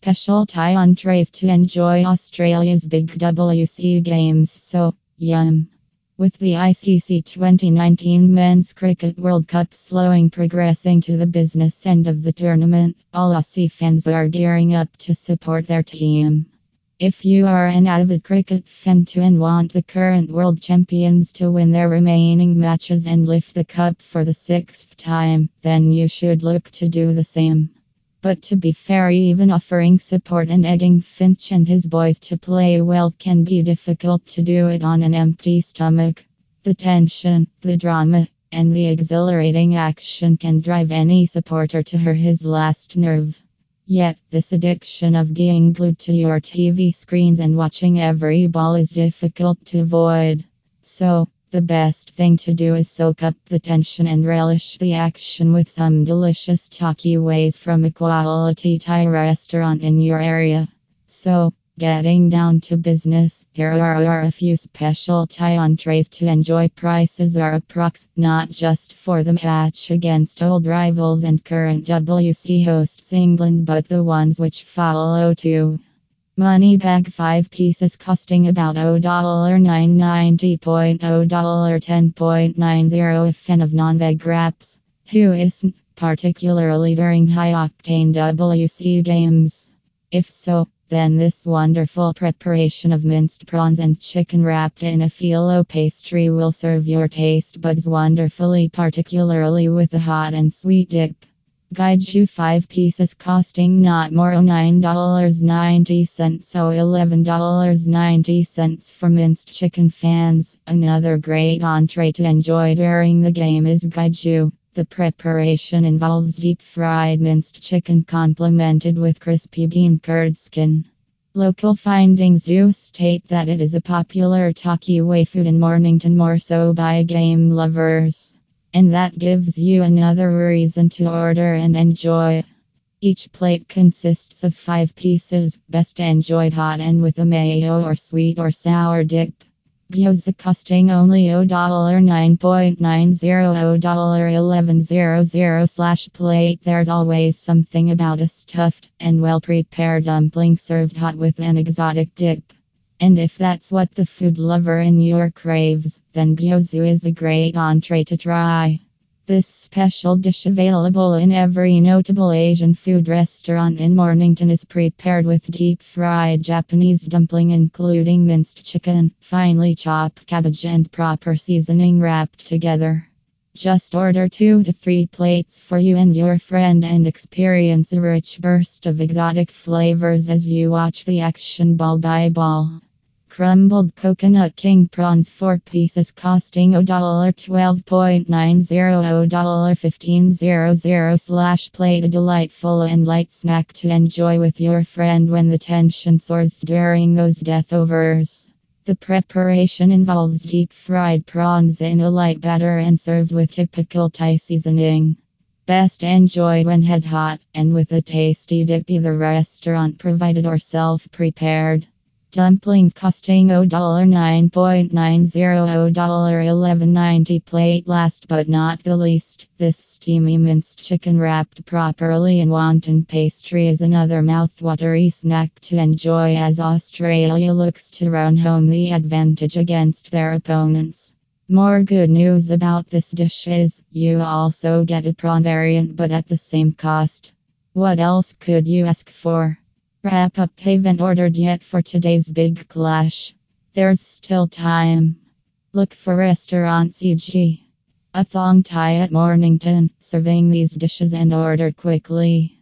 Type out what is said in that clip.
special Thai entrees to enjoy Australia's big WC games. So, yum. With the ICC 2019 Men's Cricket World Cup slowing progressing to the business end of the tournament, all Aussie fans are gearing up to support their team. If you are an avid cricket fan too and want the current world champions to win their remaining matches and lift the cup for the sixth time, then you should look to do the same. But to be fair, even offering support and egging Finch and his boys to play well can be difficult to do it on an empty stomach. The tension, the drama, and the exhilarating action can drive any supporter to her his last nerve. Yet, this addiction of being glued to your TV screens and watching every ball is difficult to avoid. So, the best thing to do is soak up the tension and relish the action with some delicious takeaways from a quality Thai restaurant in your area. So, getting down to business, here are a few special Thai entrees to enjoy. Prices are approx, not just for the match against old rivals and current WC hosts England, but the ones which follow too. Money bag 5 pieces costing about $9.90.0 $10.90 if fan of non-veg wraps. Who isn't, particularly during high-octane WC games? If so, then this wonderful preparation of minced prawns and chicken wrapped in a phyllo pastry will serve your taste buds wonderfully, particularly with a hot and sweet dip. Gaiju 5 pieces costing not more $9.90 so $11.90 for minced chicken fans. Another great entree to enjoy during the game is Gaiju. The preparation involves deep fried minced chicken complemented with crispy bean curd skin. Local findings do state that it is a popular takeaway food in Mornington more so by game lovers. And that gives you another reason to order and enjoy. Each plate consists of five pieces, best enjoyed hot and with a mayo or sweet or sour dip. Gyoza costing only $9.90 $1100 slash plate. There's always something about a stuffed and well prepared dumpling served hot with an exotic dip. And if that's what the food lover in you craves, then gyoza is a great entree to try. This special dish available in every notable Asian food restaurant in Mornington is prepared with deep fried Japanese dumpling including minced chicken, finely chopped cabbage and proper seasoning wrapped together. Just order 2 to 3 plates for you and your friend and experience a rich burst of exotic flavors as you watch the action ball by ball. Crumbled coconut king prawns 4 pieces costing $12.90 $15.00 slash plate a delightful and light snack to enjoy with your friend when the tension soars during those death overs. The preparation involves deep fried prawns in a light batter and served with typical Thai seasoning. Best enjoyed when head hot and with a tasty dip either restaurant provided or self prepared. Dumplings costing $9.90 $11.90 plate. Last but not the least, this steamy minced chicken wrapped properly in wonton pastry is another mouthwatery snack to enjoy as Australia looks to run home the advantage against their opponents. More good news about this dish is you also get a prawn variant but at the same cost. What else could you ask for? Wrap up haven't ordered yet for today's big clash. There's still time. Look for restaurant CG. U Thong Thai at Mornington, serving these dishes and order quickly.